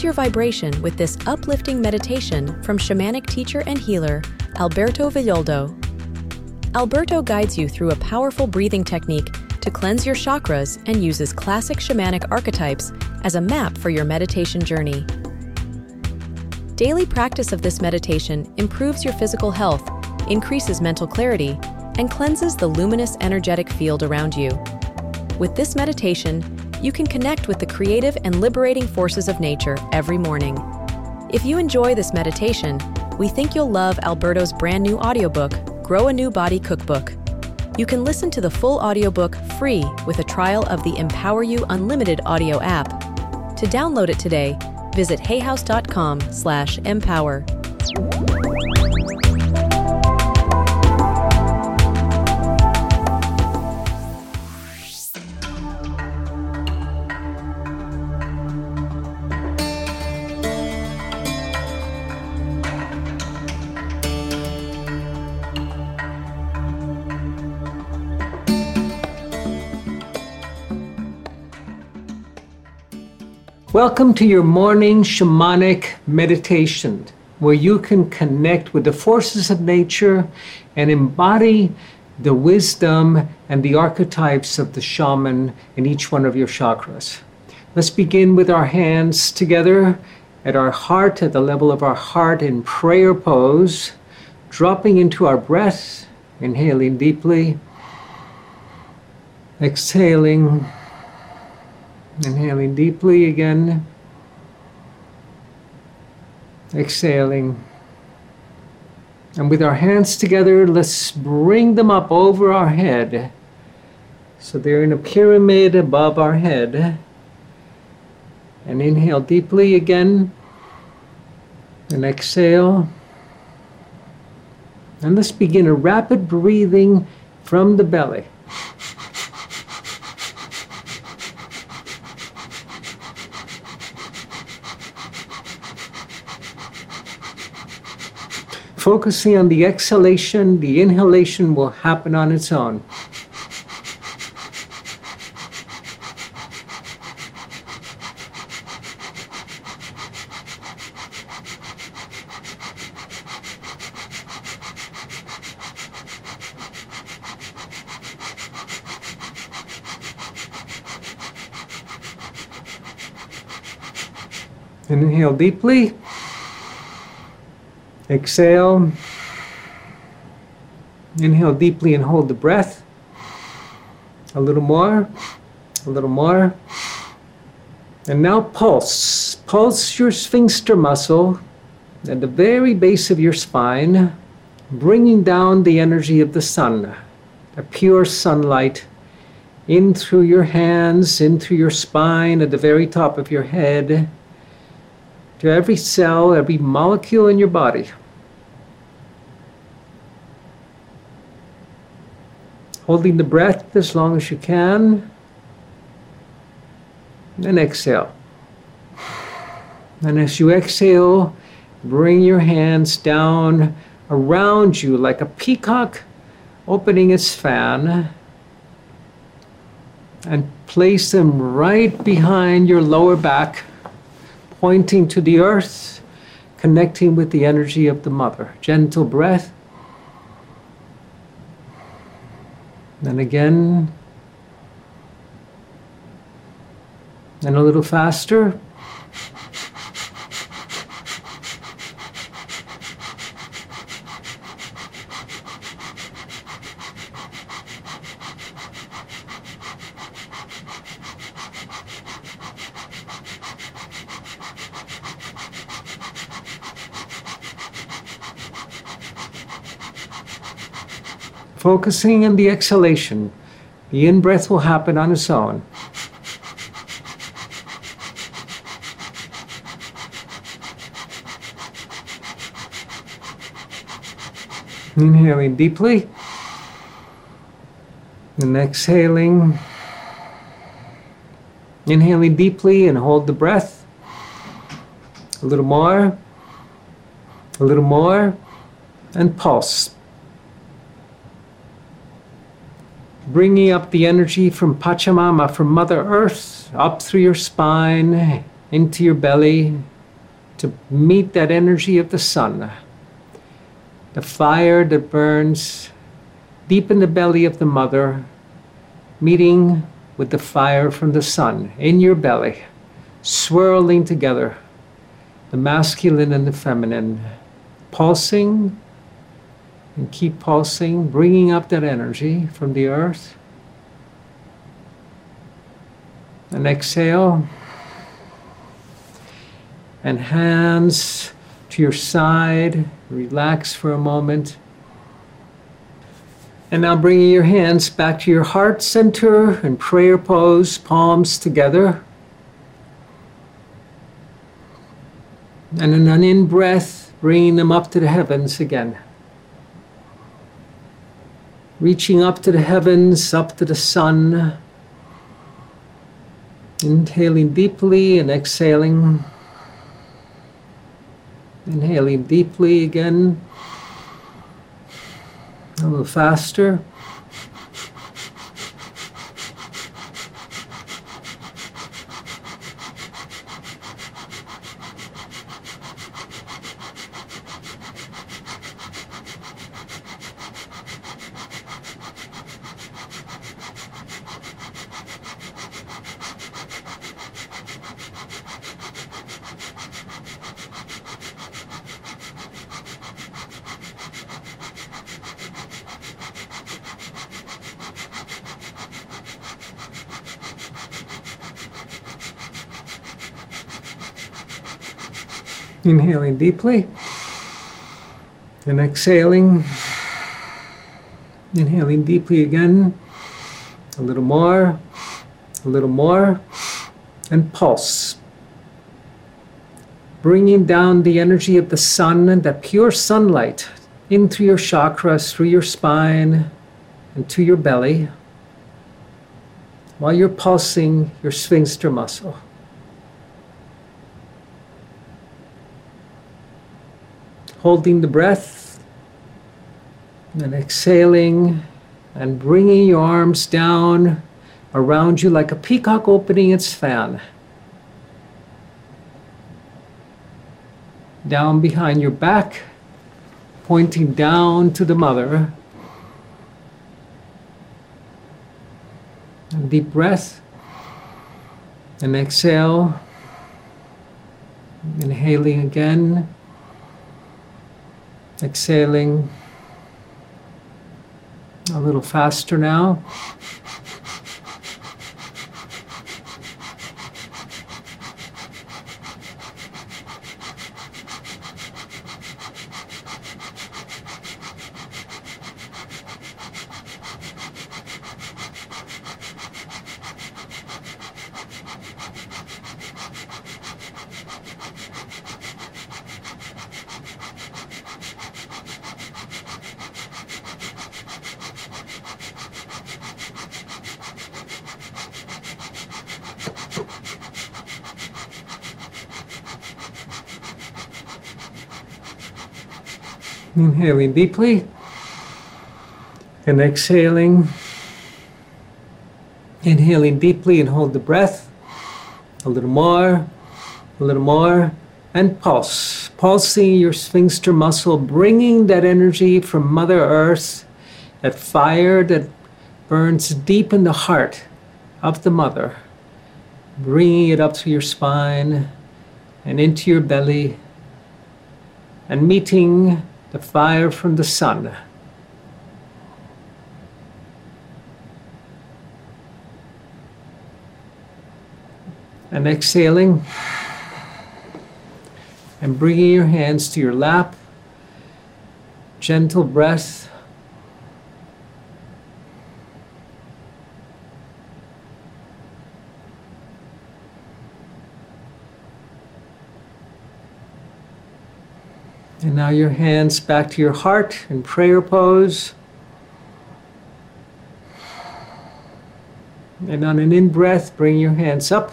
raise your vibration with this uplifting meditation from shamanic teacher and healer Alberto Villoldo. Alberto guides you through a powerful breathing technique to cleanse your chakras and uses classic shamanic archetypes as a map for your meditation journey. Daily practice of this meditation improves your physical health, increases mental clarity, and cleanses the luminous energetic field around you. With this meditation, you can connect with the creative and liberating forces of nature every morning. If you enjoy this meditation, we think you'll love Alberto's brand new audiobook, Grow a New Body Cookbook. You can listen to the full audiobook free with a trial of the Empower You Unlimited audio app. To download it today, visit hayhouse.com/empower. Welcome to your morning shamanic meditation, where you can connect with the forces of nature and embody the wisdom and the archetypes of the shaman in each one of your chakras. Let's begin with our hands together at our heart, at the level of our heart in prayer pose, dropping into our breath, inhaling deeply, exhaling Inhaling deeply again. Exhaling. And with our hands together, let's bring them up over our head. So they're in a pyramid above our head. And inhale deeply again. And exhale. And let's begin a rapid breathing from the belly. Focusing on the exhalation, the inhalation will happen on its own. Inhale deeply. Exhale. Inhale deeply and hold the breath. A little more. A little more. And now pulse. Pulse your sphincter muscle at the very base of your spine, bringing down the energy of the sun, a pure sunlight, in through your hands, in through your spine, at the very top of your head, to every cell, every molecule in your body. Holding the breath as long as you can. And exhale. And as you exhale, bring your hands down around you like a peacock opening its fan and place them right behind your lower back, pointing to the earth, connecting with the energy of the mother. Gentle breath. Then again. And a little faster. Focusing on the exhalation, the in breath will happen on its own. Inhaling deeply and exhaling. Inhaling deeply and hold the breath. A little more, a little more, and pulse. Bringing up the energy from Pachamama, from Mother Earth, up through your spine, into your belly, to meet that energy of the sun, the fire that burns deep in the belly of the mother, meeting with the fire from the sun in your belly, swirling together, the masculine and the feminine, pulsing and keep pulsing, bringing up that energy from the earth. And exhale. And hands to your side. Relax for a moment. And now bringing your hands back to your heart center and prayer pose, palms together. And an in breath, bringing them up to the heavens again. Reaching up to the heavens, up to the sun. Inhaling deeply and exhaling. Inhaling deeply again. A little faster. Inhaling deeply and exhaling. Inhaling deeply again. A little more, a little more, and pulse. Bringing down the energy of the sun, and that pure sunlight, into your chakras, through your spine, and to your belly, while you're pulsing your sphincter muscle. Holding the breath and exhaling and bringing your arms down around you like a peacock opening its fan. Down behind your back, pointing down to the mother. Deep breath and exhale. Inhaling again. Exhaling a little faster now. Inhaling deeply and exhaling. Inhaling deeply and hold the breath. A little more, a little more, and pulse. Pulsing your sphincter muscle, bringing that energy from Mother Earth, that fire that burns deep in the heart of the Mother, bringing it up through your spine and into your belly, and meeting the fire from the sun. And exhaling and bringing your hands to your lap, gentle breath. And now your hands back to your heart in prayer pose. And on an in breath, bring your hands up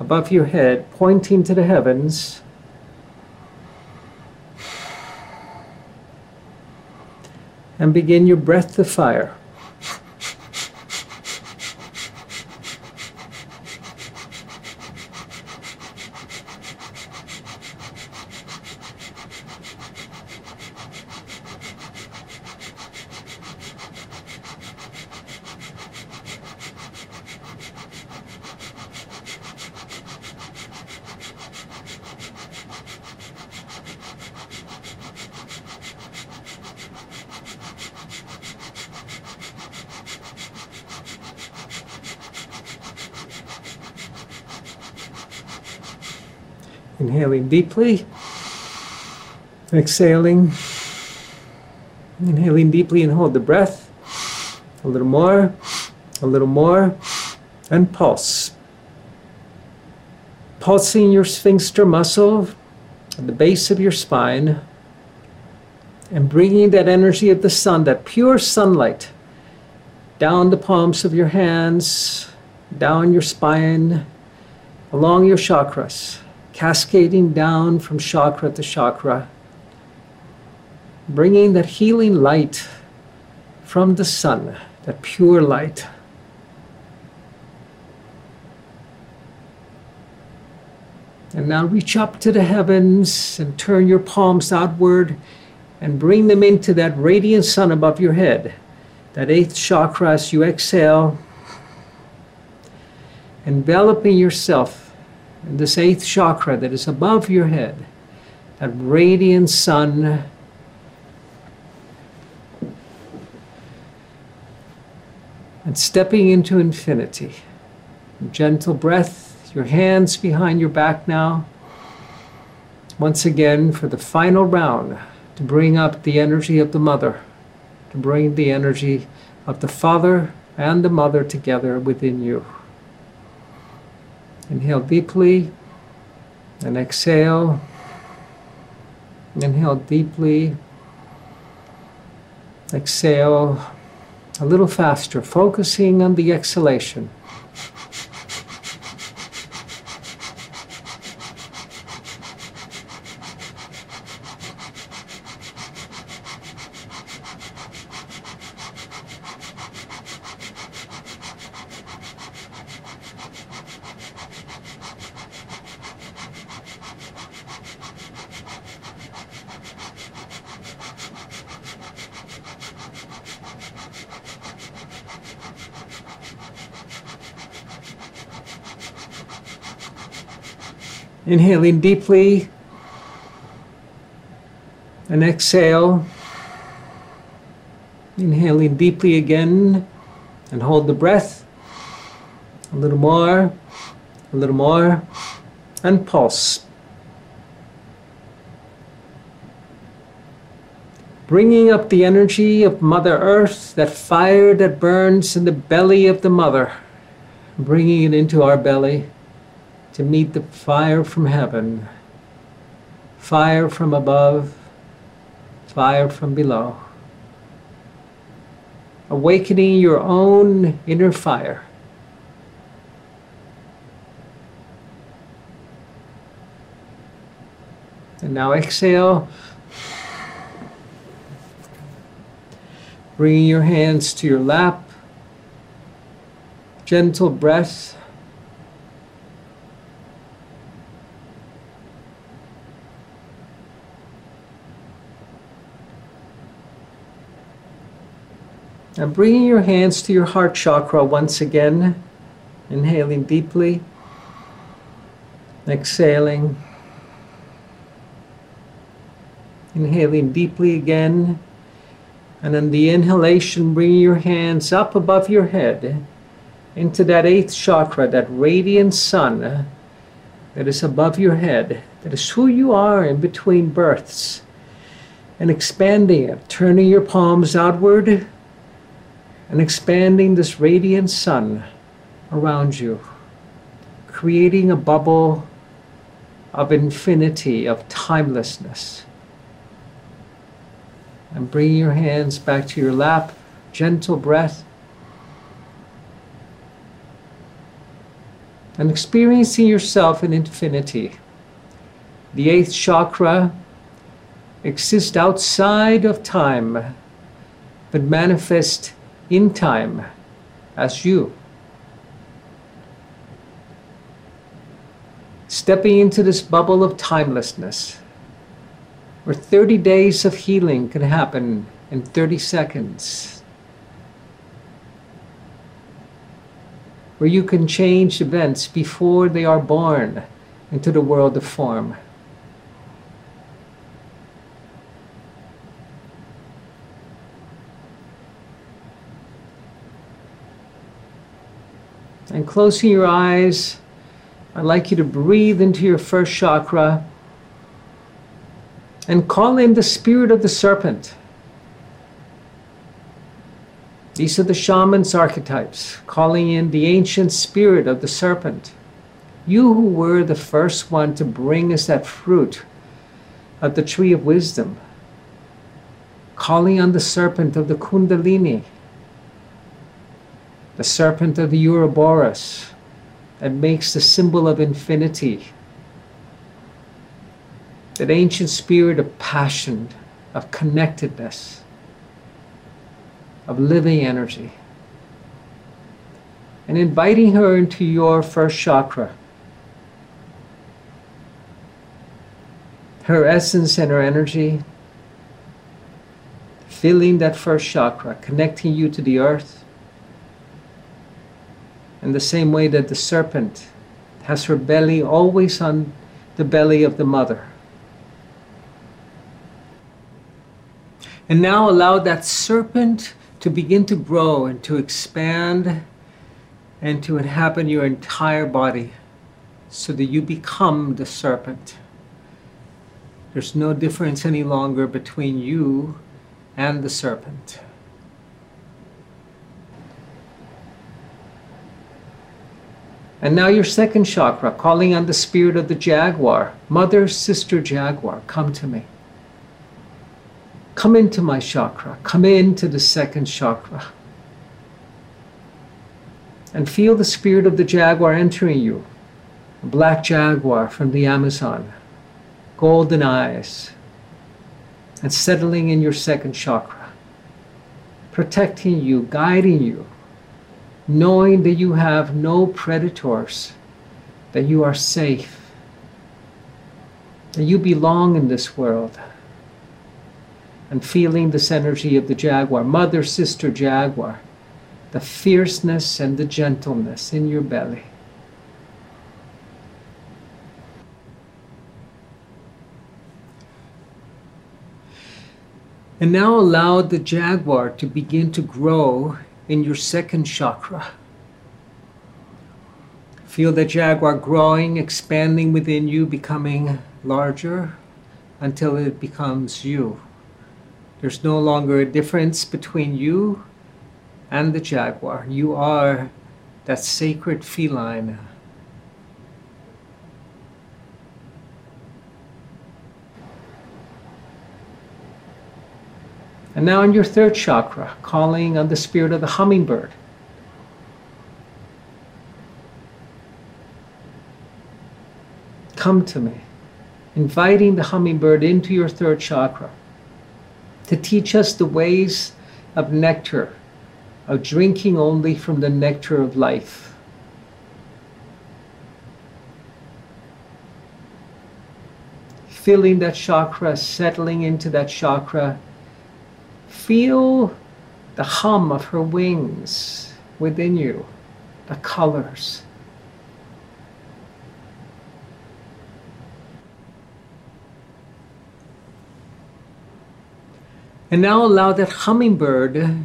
above your head, pointing to the heavens. And begin your breath to fire. Inhaling deeply. Exhaling. Inhaling deeply and hold the breath. A little more. A little more. And pulse. Pulsing your sphincter muscle at the base of your spine and bringing that energy of the sun, that pure sunlight, down the palms of your hands, down your spine, along your chakras, cascading down from chakra to chakra, bringing that healing light from the sun, that pure light. And now reach up to the heavens and turn your palms outward and bring them into that radiant sun above your head. That eighth chakra as you exhale, enveloping yourself this eighth chakra that is above your head, that radiant sun. And stepping into infinity. Gentle breath, your hands behind your back now. Once again, for the final round to bring up the energy of the mother, to bring the energy of the father and the mother together within you. Inhale deeply and exhale. Inhale deeply. Exhale a little faster, focusing on the exhalation. Inhaling deeply and exhale. Inhaling deeply again and hold the breath. A little more, a little more, and pulse. Bringing up the energy of Mother Earth, that fire that burns in the belly of the Mother, bringing it into our belly to meet the fire from heaven, fire from above, fire from below. Awakening your own inner fire. And now exhale. Bringing your hands to your lap. Gentle breath. Now bringing your hands to your heart chakra once again, inhaling deeply, exhaling, inhaling deeply again, and on the inhalation, bringing your hands up above your head into that eighth chakra, that radiant sun that is above your head, that is who you are in between births, and expanding it, turning your palms outward and expanding this radiant sun around you, creating a bubble of infinity, of timelessness. And bring your hands back to your lap, gentle breath. And experiencing yourself in infinity. The eighth chakra exists outside of time, but manifests in time as you. Stepping into this bubble of timelessness, where 30 days of healing can happen in 30 seconds, where you can change events before they are born into the world of form. And closing your eyes, I'd like you to breathe into your first chakra and call in the spirit of the serpent. These are the shaman's archetypes, calling in the ancient spirit of the serpent. You who were the first one to bring us that fruit of the tree of wisdom, calling on the serpent of the Kundalini, the serpent of the Ouroboros, that makes the symbol of infinity, that ancient spirit of passion, of connectedness of living energy. And inviting her into your first chakra. Her essence and her energy, filling that first chakra, connecting you to the earth. In the same way that the serpent has her belly always on the belly of the mother. And now allow that serpent to begin to grow and to expand and to inhabit your entire body so that you become the serpent. There's no difference any longer between you and the serpent. And now your second chakra, calling on the spirit of the jaguar. Mother, sister jaguar, come to me. Come into my chakra. Come into the second chakra. And feel the spirit of the jaguar entering you. A black jaguar from the Amazon. Golden eyes. And settling in your second chakra. Protecting you, guiding you. Knowing that you have no predators. That you are safe. That you belong in this world and feeling this energy of the jaguar, mother, sister, jaguar, the fierceness and the gentleness in your belly. And now allow the jaguar to begin to grow in your second chakra. Feel the jaguar growing, expanding within you, becoming larger until it becomes you. There's no longer a difference between you and the jaguar. You are that sacred feline. And now in your third chakra, calling on the spirit of the hummingbird. Come to me, inviting the hummingbird into your third chakra to teach us the ways of nectar, of drinking only from the nectar of life. Feeling that chakra, settling into that chakra. Feel the hum of her wings within you, the colors. And now allow that hummingbird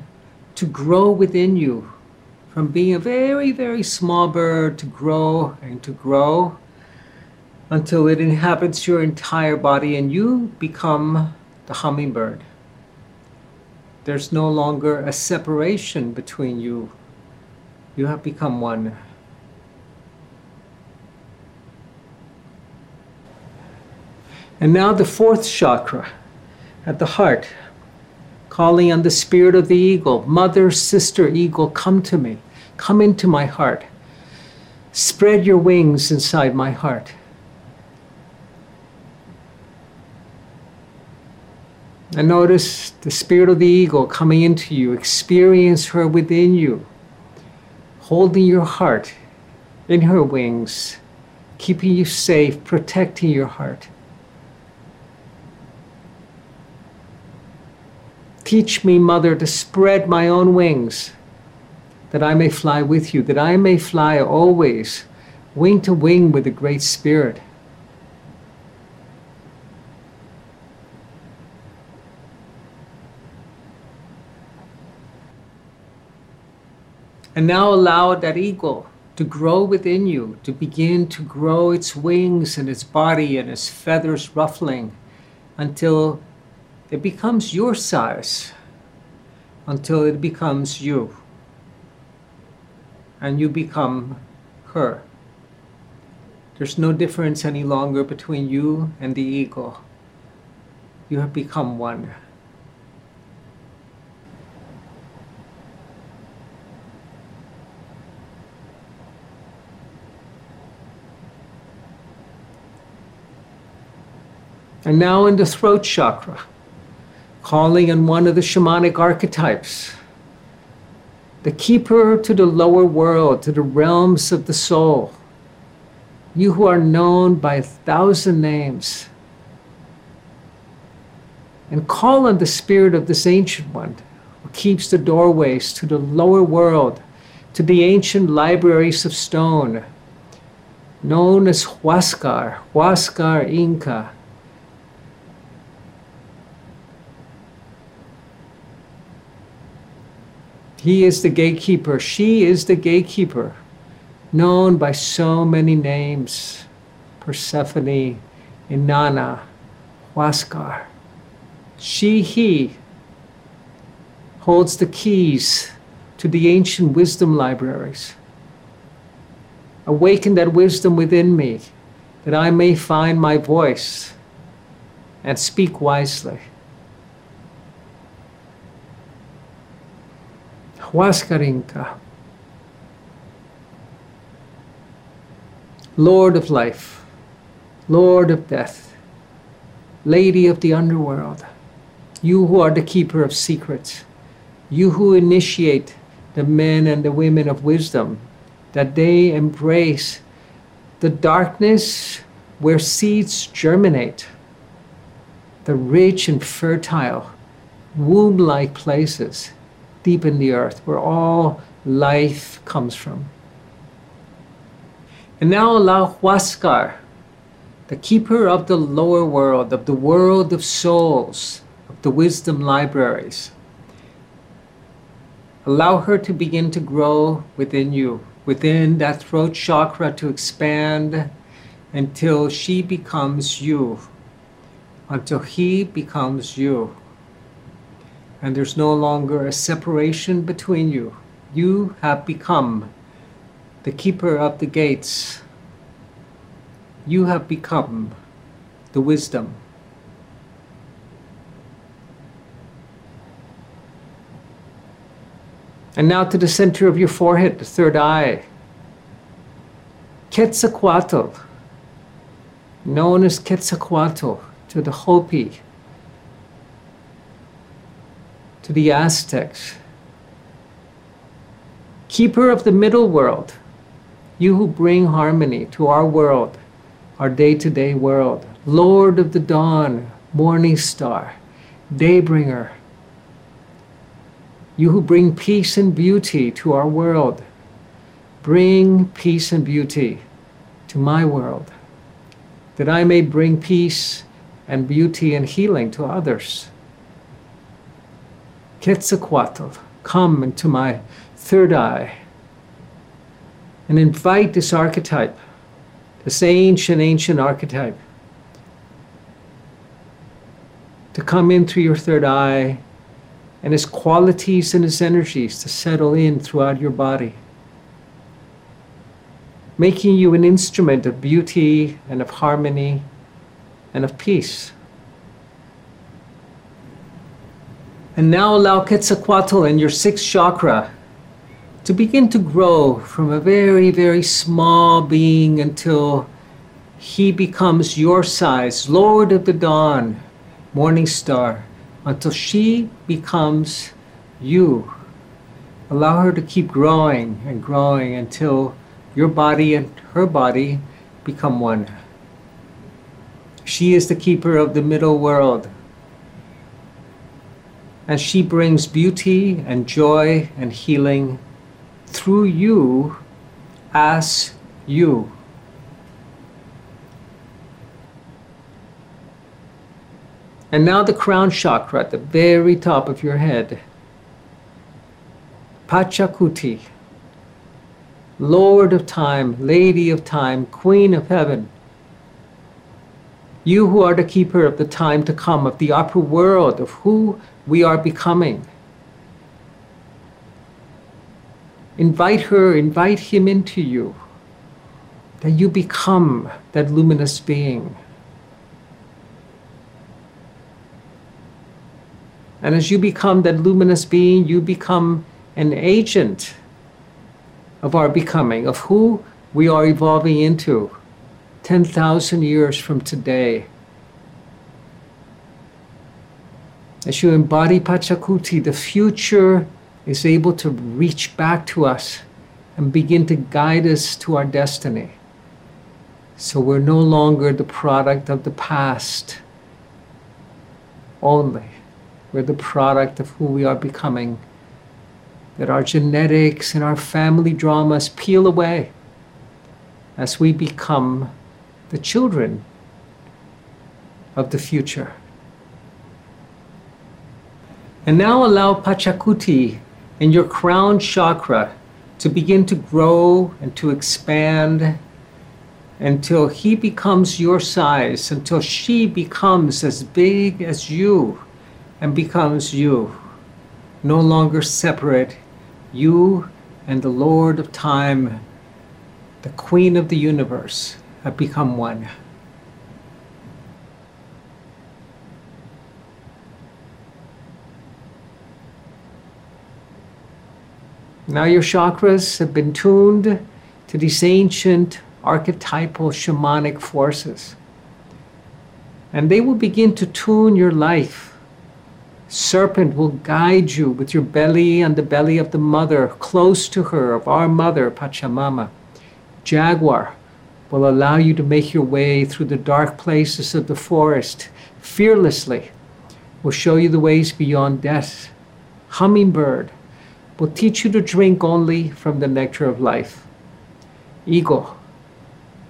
to grow within you from being a very, very small bird to grow and to grow until it inhabits your entire body and you become the hummingbird. There's no longer a separation between you. You have become one. And now the fourth chakra at the heart calling on the spirit of the eagle. Mother, sister, eagle, come to me. Come into my heart. Spread your wings inside my heart. And notice the spirit of the eagle coming into you. Experience her within you, holding your heart in her wings, keeping you safe, protecting your heart. Teach me, Mother, to spread my own wings, that I may fly with you, that I may fly always, wing to wing with the Great Spirit. And now allow that eagle to grow within you, to begin to grow its wings and its body and its feathers ruffling until it becomes your size, until it becomes you, and you become her. There's no difference any longer between you and the eagle. You have become one. And now in the throat chakra, calling on one of the shamanic archetypes, the keeper to the lower world, to the realms of the soul. You who are known by a thousand names. And call on the spirit of this ancient one who keeps the doorways to the lower world, to the ancient libraries of stone, known as Huascar, Huascar Inca He is the gatekeeper. She is the gatekeeper, known by so many names Persephone, Inanna, Huascar. She, he holds the keys to the ancient wisdom libraries. Awaken that wisdom within me that I may find my voice and speak wisely. Huascar Inca. Lord of life, Lord of death, Lady of the underworld, you who are the keeper of secrets, you who initiate the men and the women of wisdom, that they embrace the darkness where seeds germinate, the rich and fertile, womb like places deep in the earth where all life comes from. And now allow Huascar, the keeper of the lower world, of the world of souls, of the wisdom libraries, allow her to begin to grow within you, within that throat chakra to expand until she becomes you, until he becomes you and there's no longer a separation between you. You have become the keeper of the gates. You have become the wisdom. And now to the center of your forehead, the third eye. Quetzalcoatl, known as Quetzalcoatl to the Hopi, to the Aztecs. Keeper of the middle world, you who bring harmony to our world, our day to day world. Lord of the dawn, morning star, daybringer. You who bring peace and beauty to our world, bring peace and beauty to my world, that I may bring peace and beauty and healing to others. Quetzalcoatl, come into my third eye and invite this archetype, this ancient, ancient archetype, to come in through your third eye and his qualities and his energies to settle in throughout your body, making you an instrument of beauty and of harmony and of peace. And now allow Quetzalcoatl and your sixth chakra to begin to grow from a very, very small being until he becomes your size, Lord of the Dawn, Morning Star, until she becomes you. Allow her to keep growing and growing until your body and her body become one. She is the keeper of the middle world, and she brings beauty and joy and healing through you as you. And now the crown chakra at the very top of your head. Pachakuti, Lord of time, Lady of time, Queen of heaven. You who are the keeper of the time to come, of the upper world, of who we are becoming. Invite her, invite him into you, that you become that luminous being. And as you become that luminous being, you become an agent of our becoming, of who we are evolving into 10,000 years from today. As you embody Pachakuti, the future is able to reach back to us and begin to guide us to our destiny. So we're no longer the product of the past only. We're the product of who we are becoming. That our genetics and our family dramas peel away as we become the children of the future. And now allow Pachakuti in your crown chakra to begin to grow and to expand until he becomes your size, until she becomes as big as you and becomes you, no longer separate, you and the Lord of time, the Queen of the universe, have become one. Now your chakras have been tuned to these ancient archetypal shamanic forces. And they will begin to tune your life. Serpent will guide you with your belly on the belly of the mother, close to her, of our mother, Pachamama. Jaguar will allow you to make your way through the dark places of the forest fearlessly, will show you the ways beyond death. Hummingbird will teach you to drink only from the nectar of life. Eagle,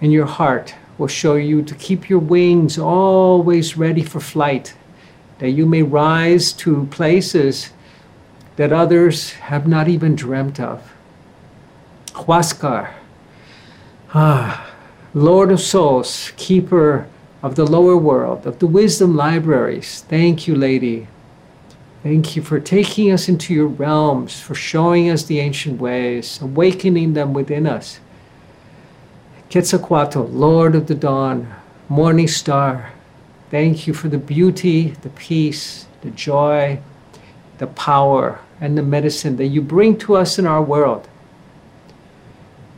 in your heart, will show you to keep your wings always ready for flight, that you may rise to places that others have not even dreamt of. Huascar, ah, Lord of souls, keeper of the lower world, of the wisdom libraries. Thank you, Lady, Thank you for taking us into your realms, for showing us the ancient ways, awakening them within us. Quetzalcoatl, Lord of the Dawn, Morning Star, thank you for the beauty, the peace, the joy, the power, and the medicine that you bring to us in our world.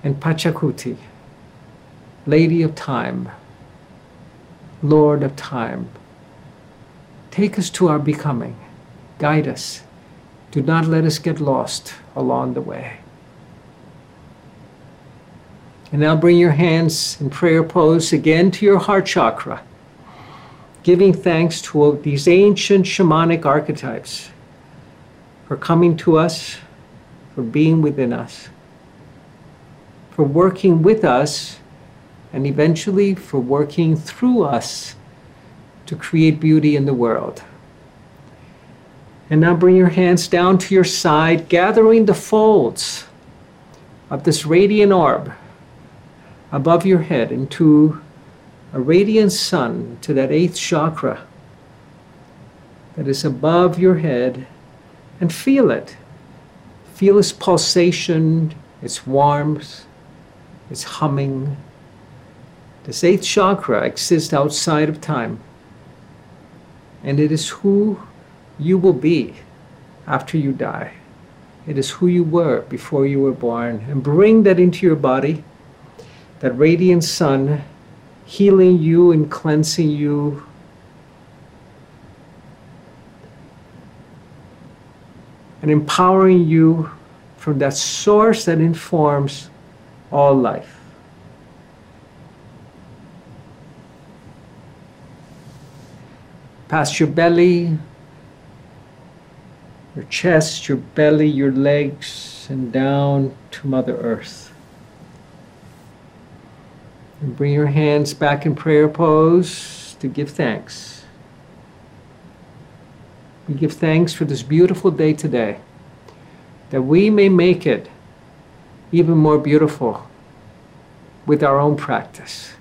And Pachakuti, Lady of Time, Lord of Time, take us to our becoming Guide us. Do not let us get lost along the way. And now bring your hands in prayer pose again to your heart chakra, giving thanks to these ancient shamanic archetypes for coming to us, for being within us, for working with us, and eventually for working through us to create beauty in the world. And now bring your hands down to your side, gathering the folds of this radiant orb above your head into a radiant sun to that eighth chakra that is above your head and feel it. Feel its pulsation, its warmth, its humming. This eighth chakra exists outside of time, and it is who you will be after you die. It is who you were before you were born. And bring that into your body, that radiant sun healing you and cleansing you. And empowering you from that source that informs all life. Past your belly, your chest, your belly, your legs, and down to Mother Earth. And bring your hands back in prayer pose to give thanks. We give thanks for this beautiful day today, that we may make it even more beautiful with our own practice.